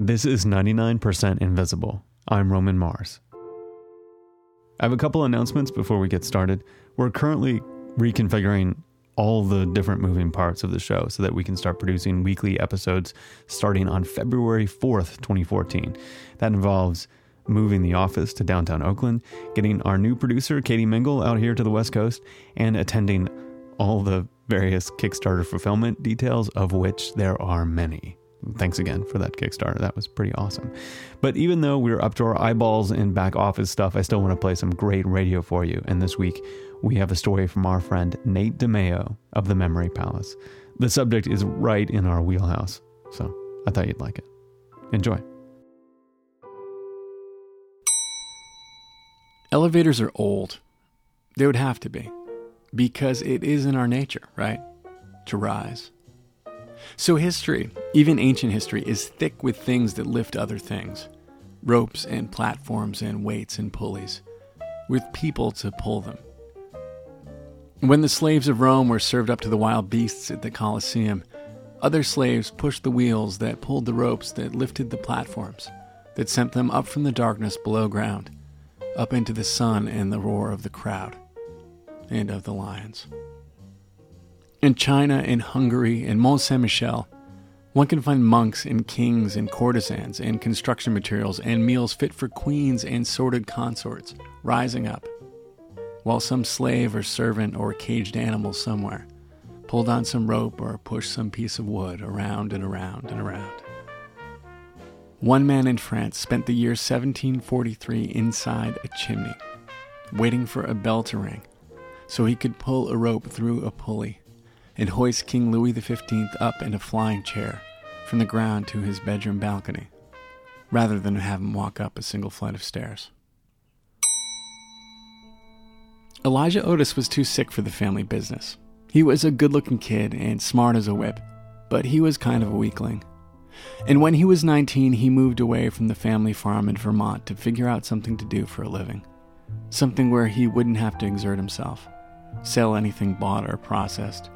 This is 99% Invisible. I'm Roman Mars. I have a couple announcements before we get started. We're currently reconfiguring all the different moving parts of the show so that we can start producing weekly episodes starting on February 4th, 2014. That involves moving the office to downtown Oakland, getting our new producer, Katie Mingle, out here to the West Coast, and attending all the various Kickstarter fulfillment details, of which there are many. Thanks again for that Kickstarter. That was pretty awesome. But even though we are up to our eyeballs in back office stuff, I still want to play some great radio for you. And this week, we have a story from our friend Nate DiMeo of the Memory Palace. The subject is right in our wheelhouse, so I thought you'd like it. Enjoy. Elevators are old. They would have to be, because it is in our nature, right? To rise. So, history, even ancient history, is thick with things that lift other things ropes and platforms and weights and pulleys, with people to pull them. When the slaves of Rome were served up to the wild beasts at the Colosseum, other slaves pushed the wheels that pulled the ropes that lifted the platforms, that sent them up from the darkness below ground, up into the sun and the roar of the crowd, and of the lions. In China in Hungary in Mont Saint Michel, one can find monks and kings and courtesans and construction materials and meals fit for queens and sordid consorts rising up, while some slave or servant or caged animal somewhere pulled on some rope or pushed some piece of wood around and around and around. One man in France spent the year 1743 inside a chimney, waiting for a bell to ring so he could pull a rope through a pulley and hoist King Louis XV up in a flying chair from the ground to his bedroom balcony, rather than have him walk up a single flight of stairs. Elisha Otis was too sick for the family business. He was a good looking kid and smart as a whip, but he was kind of a weakling. And when he was 19, he moved away from the family farm in Vermont to figure out something to do for a living. Something where he wouldn't have to exert himself, sell anything bought or processed,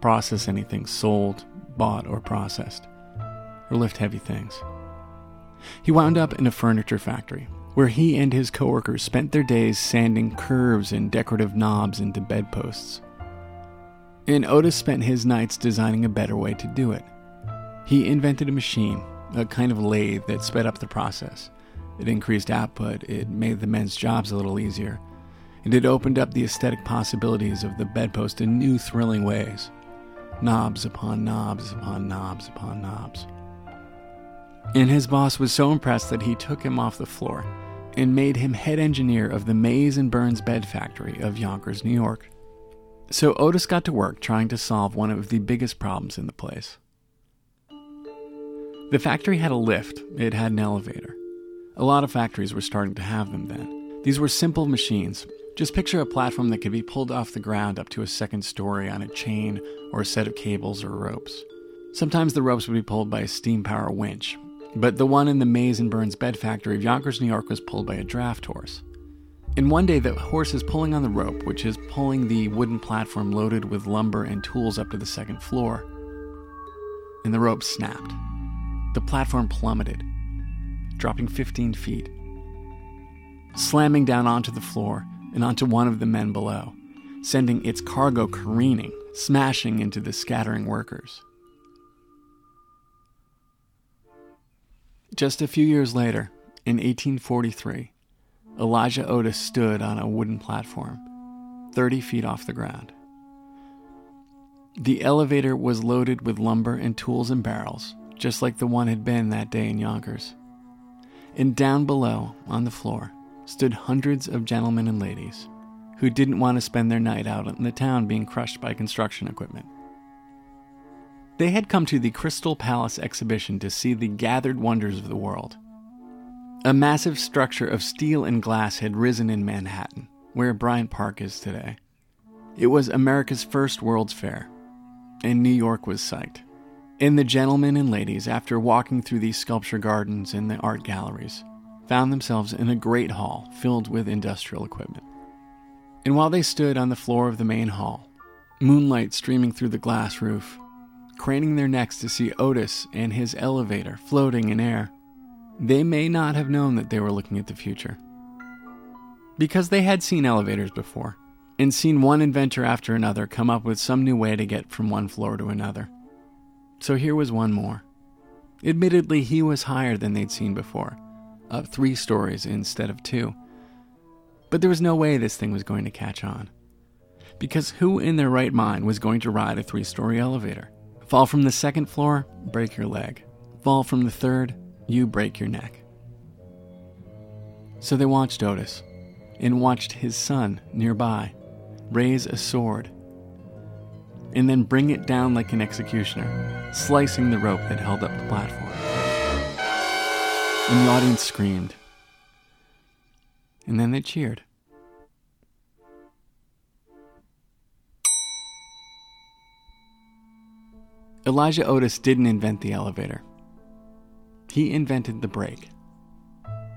process anything sold, bought, or processed, or lift heavy things. He wound up in a furniture factory where he and his coworkers spent their days sanding curves and decorative knobs into bedposts. And Otis spent his nights designing a better way to do it. He invented a machine, a kind of lathe that sped up the process. It increased output, it made the men's jobs a little easier, and it opened up the aesthetic possibilities of the bedpost in new, thrilling ways knobs upon knobs upon knobs upon knobs. And his boss was so impressed that he took him off the floor and made him head engineer of the Mays and Burns Bed Factory of Yonkers, New York. So Otis got to work trying to solve one of the biggest problems in the place. The factory had a lift, it had an elevator. A lot of factories were starting to have them then. These were simple machines. Just picture a platform that could be pulled off the ground up to a second story on a chain or a set of cables or ropes. Sometimes the ropes would be pulled by a steam power winch, but the one in the Mays and Burns bed factory of Yonkers, New York was pulled by a draft horse. And one day the horse is pulling on the rope, which is pulling the wooden platform loaded with lumber and tools up to the second floor. And the rope snapped. The platform plummeted, dropping 15 feet, slamming down onto the floor and onto one of the men below, sending its cargo careening smashing into the scattering workers. Just a few years later, in 1843, Elisha Otis stood on a wooden platform, 30 feet off the ground. The elevator was loaded with lumber and tools and barrels, just like the one had been that day in Yonkers. And down below, on the floor, stood hundreds of gentlemen and ladies who didn't want to spend their night out in the town being crushed by construction equipment. They had come to the Crystal Palace exhibition to see the gathered wonders of the world. A massive structure of steel and glass had risen in Manhattan, where Bryant Park is today. It was America's first World's Fair, and New York was psyched. And the gentlemen and ladies, after walking through these sculpture gardens and the art galleries, found themselves in a great hall filled with industrial equipment. And while they stood on the floor of the main hall, moonlight streaming through the glass roof, craning their necks to see Otis and his elevator floating in air, they may not have known that they were looking at the future. Because they had seen elevators before and seen one inventor after another come up with some new way to get from one floor to another. So here was one more. Admittedly, he was higher than they'd seen before, up three stories instead of two. But there was no way this thing was going to catch on. Because who in their right mind was going to ride a three story elevator? Fall from the second floor, break your leg. Fall from the third, you break your neck. So they watched Otis and watched his son nearby raise a sword and then bring it down like an executioner, slicing the rope that held up the platform. And the audience screamed. And then they cheered. Elisha Otis didn't invent the elevator. He invented the brake.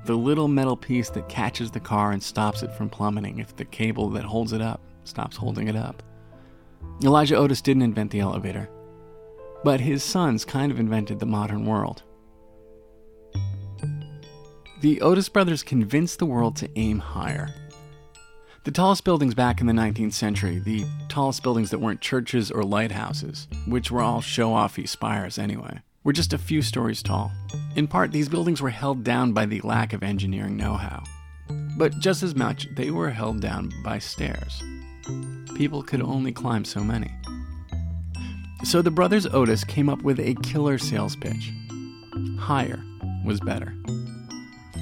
The little metal piece that catches the car and stops it from plummeting if the cable that holds it up stops holding it up. Elisha Otis didn't invent the elevator, but his sons kind of invented the modern world. The Otis brothers convinced the world to aim higher. The tallest buildings back in the 19th century, the tallest buildings that weren't churches or lighthouses, which were all show offy spires anyway, were just a few stories tall. In part, these buildings were held down by the lack of engineering know how. But just as much, they were held down by stairs. People could only climb so many. So the brothers Otis came up with a killer sales pitch higher was better.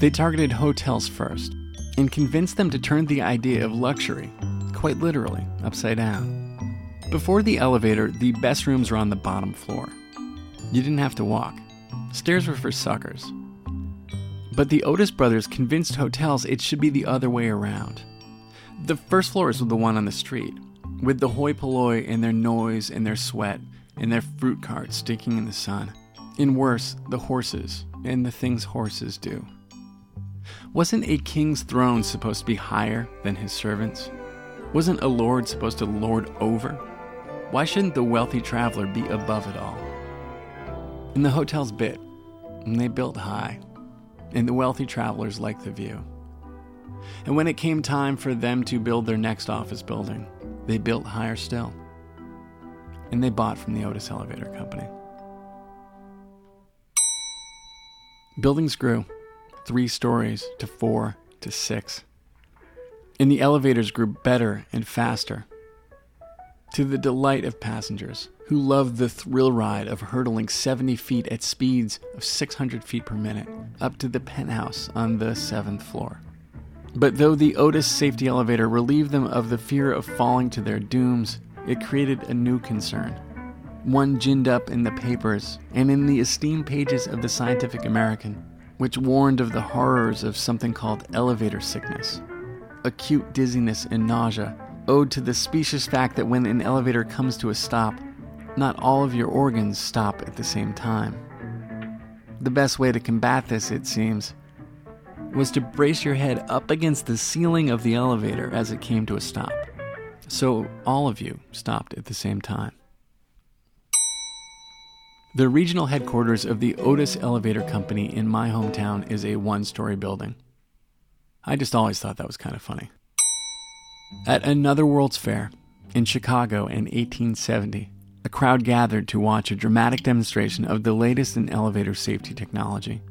They targeted hotels first and convinced them to turn the idea of luxury, quite literally, upside down. Before the elevator, the best rooms were on the bottom floor. You didn't have to walk, stairs were for suckers. But the Otis brothers convinced hotels it should be the other way around. The first floor is the one on the street, with the hoi polloi and their noise and their sweat and their fruit carts stinking in the sun. And worse, the horses and the things horses do. Wasn't a king's throne supposed to be higher than his servants? Wasn't a lord supposed to lord over? Why shouldn't the wealthy traveler be above it all? And the hotels bit, and they built high, and the wealthy travelers liked the view. And when it came time for them to build their next office building, they built higher still. And they bought from the Otis Elevator Company. Buildings grew three stories to four to six. And the elevators grew better and faster, to the delight of passengers who loved the thrill ride of hurtling 70 feet at speeds of 600 feet per minute up to the penthouse on the seventh floor. But though the Otis safety elevator relieved them of the fear of falling to their dooms, it created a new concern. One ginned up in the papers and in the esteemed pages of the Scientific American which warned of the horrors of something called elevator sickness. Acute dizziness and nausea, owed to the specious fact that when an elevator comes to a stop, not all of your organs stop at the same time. The best way to combat this, it seems, was to brace your head up against the ceiling of the elevator as it came to a stop. So all of you stopped at the same time. The regional headquarters of the Otis Elevator Company in my hometown is a one story building. I just always thought that was kind of funny. At another World's Fair in Chicago in 1870, a crowd gathered to watch a dramatic demonstration of the latest in elevator safety technology.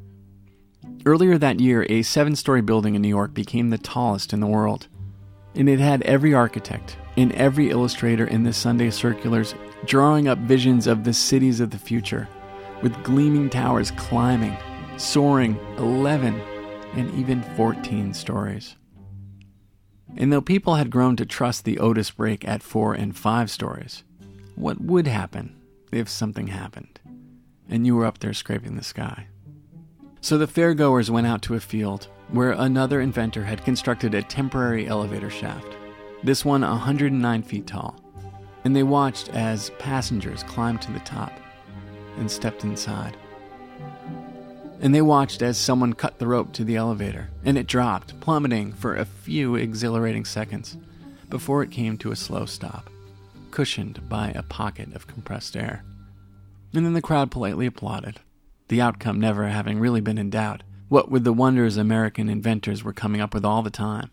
Earlier that year, a seven story building in New York became the tallest in the world, and it had every architect and every illustrator in the Sunday circulars drawing up visions of the cities of the future, with gleaming towers climbing, soaring 11 and even 14 stories. And though people had grown to trust the Otis brake at four and five stories, what would happen if something happened and you were up there scraping the sky? So the fairgoers went out to a field where another inventor had constructed a temporary elevator shaft, this one 109 feet tall and they watched as passengers climbed to the top and stepped inside. And they watched as someone cut the rope to the elevator, and it dropped, plummeting for a few exhilarating seconds before it came to a slow stop, cushioned by a pocket of compressed air. And then the crowd politely applauded, the outcome never having really been in doubt What with the wonders American inventors were coming up with all the time.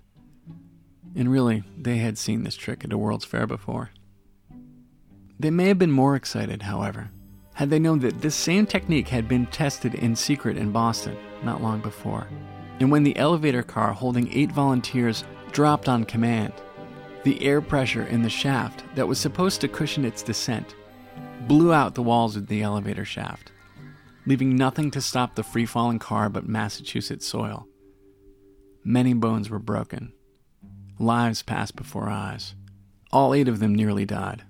And really, they had seen this trick at a World's Fair before. They may have been more excited, however, had they known that this same technique had been tested in secret in Boston not long before. And when the elevator car holding eight volunteers dropped on command, the air pressure in the shaft that was supposed to cushion its descent blew out the walls of the elevator shaft leaving nothing to stop the free falling car but Massachusetts soil. Many bones were broken. Lives passed before eyes. All eight of them nearly died.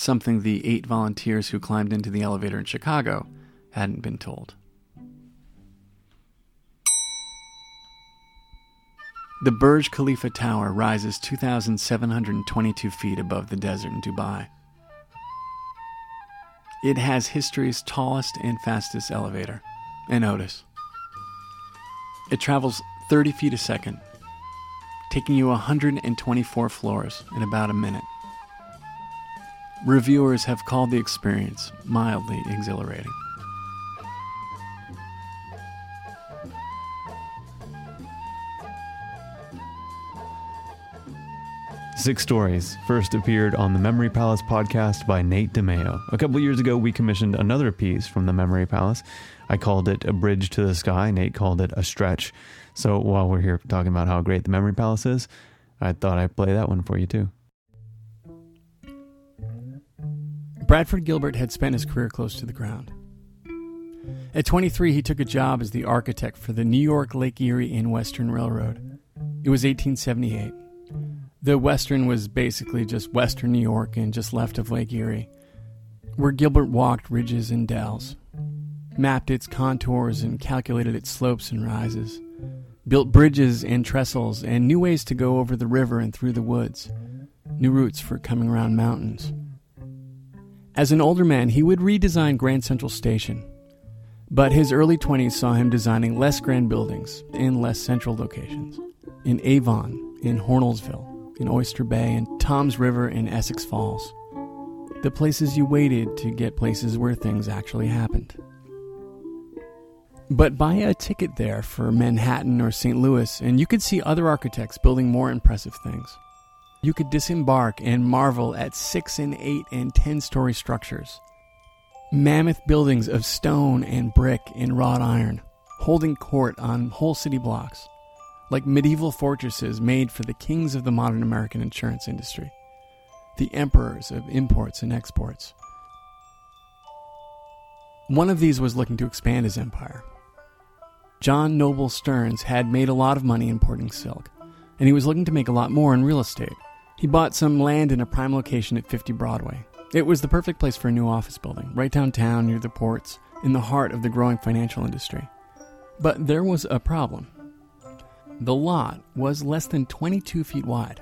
Something the eight volunteers who climbed into the elevator in Chicago hadn't been told. The Burj Khalifa Tower rises 2,722 feet above the desert in Dubai. It has history's tallest and fastest elevator, an Otis. It travels 30 feet a second, taking you 124 floors in about a minute. Reviewers have called the experience mildly exhilarating. Six Stories first appeared on the Memory Palace podcast by Nate DiMeo. A couple years ago, we commissioned another piece from the Memory Palace. I called it A Bridge to the Sky. Nate called it A Stretch. So while we're here talking about how great the Memory Palace is, I thought I'd play that one for you too. Bradford Gilbert had spent his career close to the ground. At 23, he took a job as the architect for the New York Lake Erie and Western Railroad. It was 1878. The Western was basically just western New York and just left of Lake Erie, where Gilbert walked ridges and dells, mapped its contours and calculated its slopes and rises, built bridges and trestles and new ways to go over the river and through the woods, new routes for coming around mountains. As an older man, he would redesign Grand Central Station, but his early 20s saw him designing less grand buildings in less central locations, in Avon, in Hornellsville, in Oyster Bay and Toms River in Essex Fells. The places you waited to get places where things actually happened. But buy a ticket there for Manhattan or St. Louis, and you could see other architects building more impressive things. You could disembark and marvel at six and eight and ten story structures. Mammoth buildings of stone and brick and wrought iron, holding court on whole city blocks like medieval fortresses made for the kings of the modern American insurance industry, the emperors of imports and exports. One of these was looking to expand his empire. John Noble Stearns had made a lot of money importing silk, and he was looking to make a lot more in real estate. He bought some land in a prime location at 50 Broadway. It was the perfect place for a new office building, right downtown near the ports, in the heart of the growing financial industry. But there was a problem. The lot was less than 22 feet wide.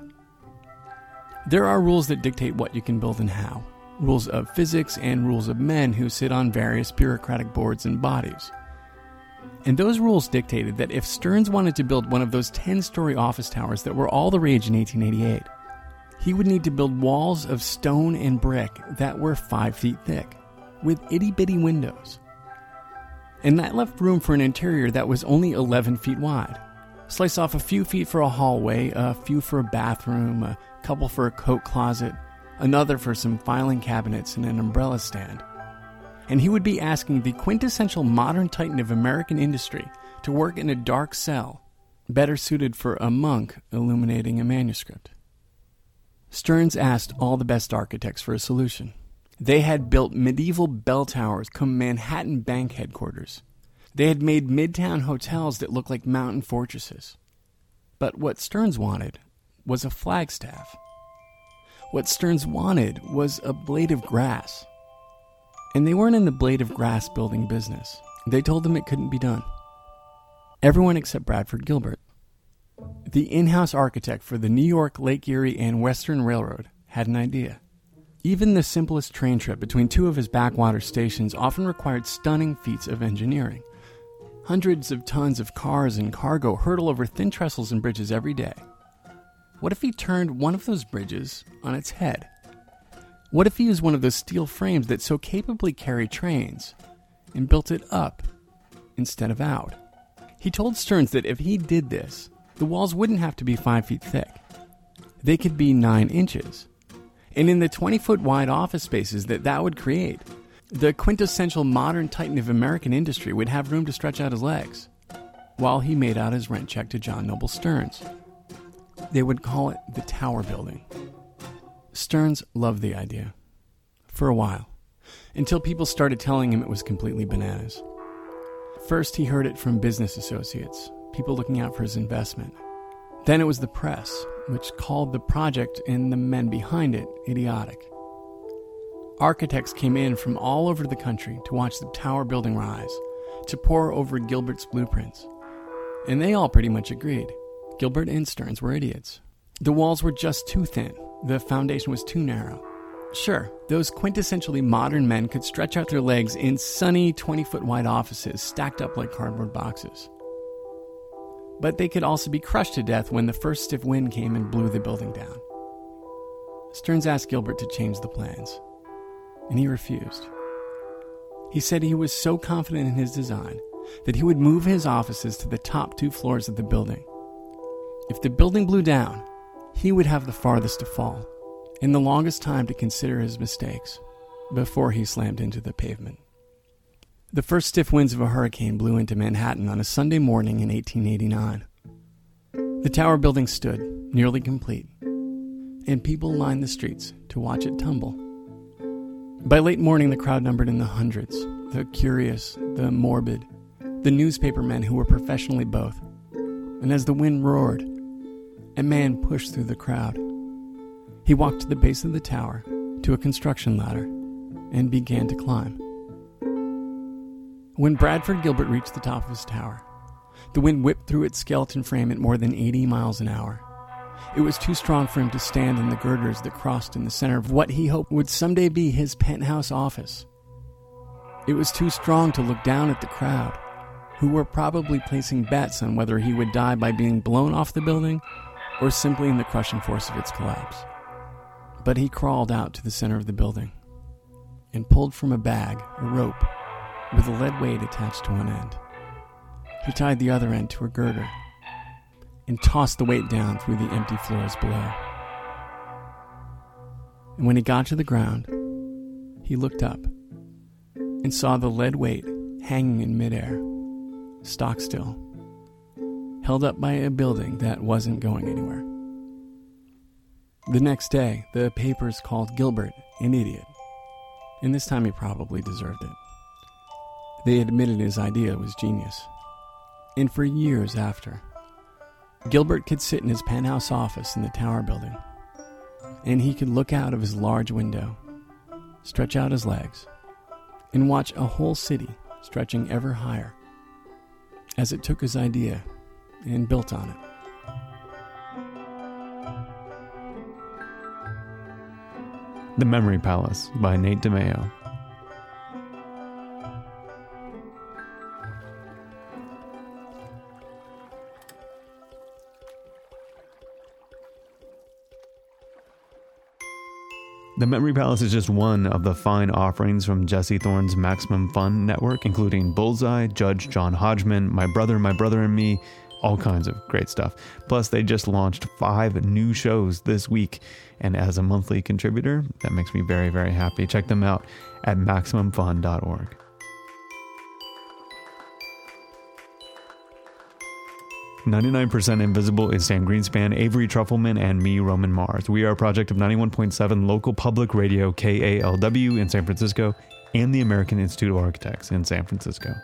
There are rules that dictate what you can build and how rules of physics and rules of men who sit on various bureaucratic boards and bodies. And those rules dictated that if Stearns wanted to build one of those 10 story office towers that were all the rage in 1888, he would need to build walls of stone and brick that were 5 feet thick, with itty bitty windows. And that left room for an interior that was only 11 feet wide. Slice off a few feet for a hallway, a few for a bathroom, a couple for a coat closet, another for some filing cabinets and an umbrella stand. And he would be asking the quintessential modern titan of American industry to work in a dark cell, better suited for a monk illuminating a manuscript. Stearns asked all the best architects for a solution. They had built medieval bell towers come Manhattan bank headquarters. They had made midtown hotels that looked like mountain fortresses. But what Stearns wanted was a flagstaff. What Stearns wanted was a blade of grass. And they weren't in the blade of grass building business. They told them it couldn't be done. Everyone except Bradford Gilbert. The in house architect for the New York, Lake Erie, and Western Railroad had an idea. Even the simplest train trip between two of his backwater stations often required stunning feats of engineering. Hundreds of tons of cars and cargo hurtle over thin trestles and bridges every day. What if he turned one of those bridges on its head? What if he used one of those steel frames that so capably carry trains and built it up instead of out? He told Stearns that if he did this, the walls wouldn't have to be five feet thick. They could be nine inches. And in the 20 foot wide office spaces that that would create, the quintessential modern titan of American industry would have room to stretch out his legs while he made out his rent check to John Noble Stearns. They would call it the Tower Building. Stearns loved the idea. For a while. Until people started telling him it was completely bananas. First, he heard it from business associates, people looking out for his investment. Then it was the press, which called the project and the men behind it idiotic. Architects came in from all over the country to watch the tower building rise, to pore over Gilbert's blueprints. And they all pretty much agreed. Gilbert and Stearns were idiots. The walls were just too thin, the foundation was too narrow. Sure, those quintessentially modern men could stretch out their legs in sunny 20 foot wide offices stacked up like cardboard boxes. But they could also be crushed to death when the first stiff wind came and blew the building down. Stearns asked Gilbert to change the plans, and he refused. He said he was so confident in his design that he would move his offices to the top two floors of the building. If the building blew down, he would have the farthest to fall and the longest time to consider his mistakes before he slammed into the pavement. The first stiff winds of a hurricane blew into Manhattan on a Sunday morning in 1889. The tower building stood, nearly complete, and people lined the streets to watch it tumble. By late morning, the crowd numbered in the hundreds the curious, the morbid, the newspaper men who were professionally both. And as the wind roared, a man pushed through the crowd. He walked to the base of the tower, to a construction ladder, and began to climb. When Bradford Gilbert reached the top of his tower, the wind whipped through its skeleton frame at more than 80 miles an hour. It was too strong for him to stand in the girders that crossed in the center of what he hoped would someday be his penthouse office. It was too strong to look down at the crowd, who were probably placing bets on whether he would die by being blown off the building or simply in the crushing force of its collapse. But he crawled out to the center of the building and pulled from a bag a rope with a lead weight attached to one end. He tied the other end to a girder and tossed the weight down through the empty floors below. And when he got to the ground, he looked up and saw the lead weight hanging in midair, stock still, held up by a building that wasn't going anywhere. The next day, the papers called Gilbert an idiot, and this time he probably deserved it. They admitted his idea was genius. And for years after, Gilbert could sit in his penthouse office in the tower building, and he could look out of his large window, stretch out his legs, and watch a whole city stretching ever higher as it took his idea and built on it. The Memory Palace by Nate DiMeo. The Memory Palace is just one of the fine offerings from Jesse Thorn's Maximum Fun network, including Bullseye, Judge John Hodgman, My Brother, My Brother and Me, all kinds of great stuff. Plus, they just launched five new shows this week. And as a monthly contributor, that makes me very, very happy. Check them out at MaximumFun.org. Ninety-nine percent Invisible is Sam Greenspan, Avery Trufelman, and me, Roman Mars. We are a project of 91.7 local public radio KALW in San Francisco and the American Institute of Architects in San Francisco.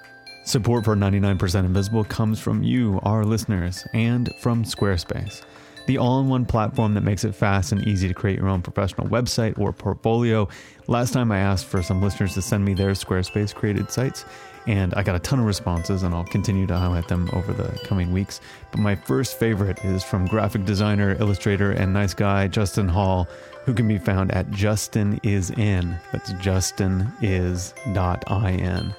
Support for 99% Invisible comes from you, our listeners, and from Squarespace, the all in one platform that makes it fast and easy to create your own professional website or portfolio. Last time I asked for some listeners to send me their Squarespace created sites, and I got a ton of responses, and I'll continue to highlight them over the coming weeks. But my first favorite is from graphic designer, illustrator, and nice guy Justin Hall, who can be found at JustinIsIn. That's JustinIs.in.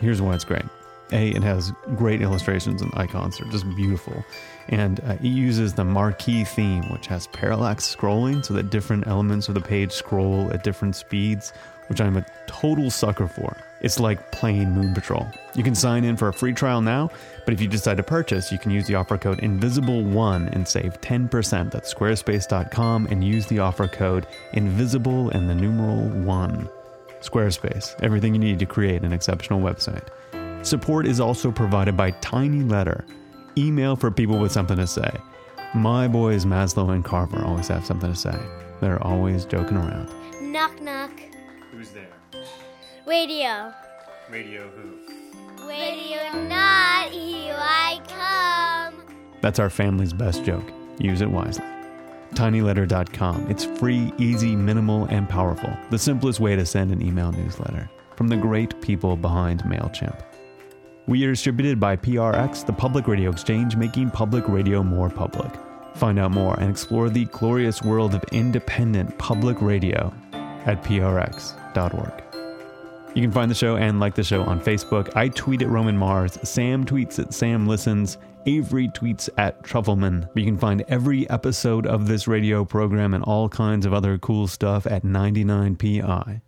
Here's why it's great. A, it has great illustrations and icons. They're just beautiful. And uh, it uses the marquee theme, which has parallax scrolling so that different elements of the page scroll at different speeds, which I'm a total sucker for. It's like playing Moon Patrol. You can sign in for a free trial now, but if you decide to purchase, you can use the offer code INVISIBLE1 and save 10%. That's squarespace.com and use the offer code INVISIBLE and the numeral 1. Squarespace, everything you need to create an exceptional website. Support is also provided by Tiny Letter, email for people with something to say. My boys Maslow and Carver always have something to say. They're always joking around. Knock knock. Who's there? Radio. Radio who? Radio not, here I come. That's our family's best joke. Use it wisely. tinyletter.com. It's free, easy, minimal, and powerful. The simplest way to send an email newsletter from the great people behind MailChimp. We are distributed by PRX, the public radio exchange, making public radio more public. Find out more and explore the glorious world of independent public radio at prx.org. You can find the show and like the show on Facebook. I tweet at Roman Mars. Sam tweets at Sam Listens. Avery tweets at Trufelman. You can find every episode of this radio program and all kinds of other cool stuff at 99pi.org.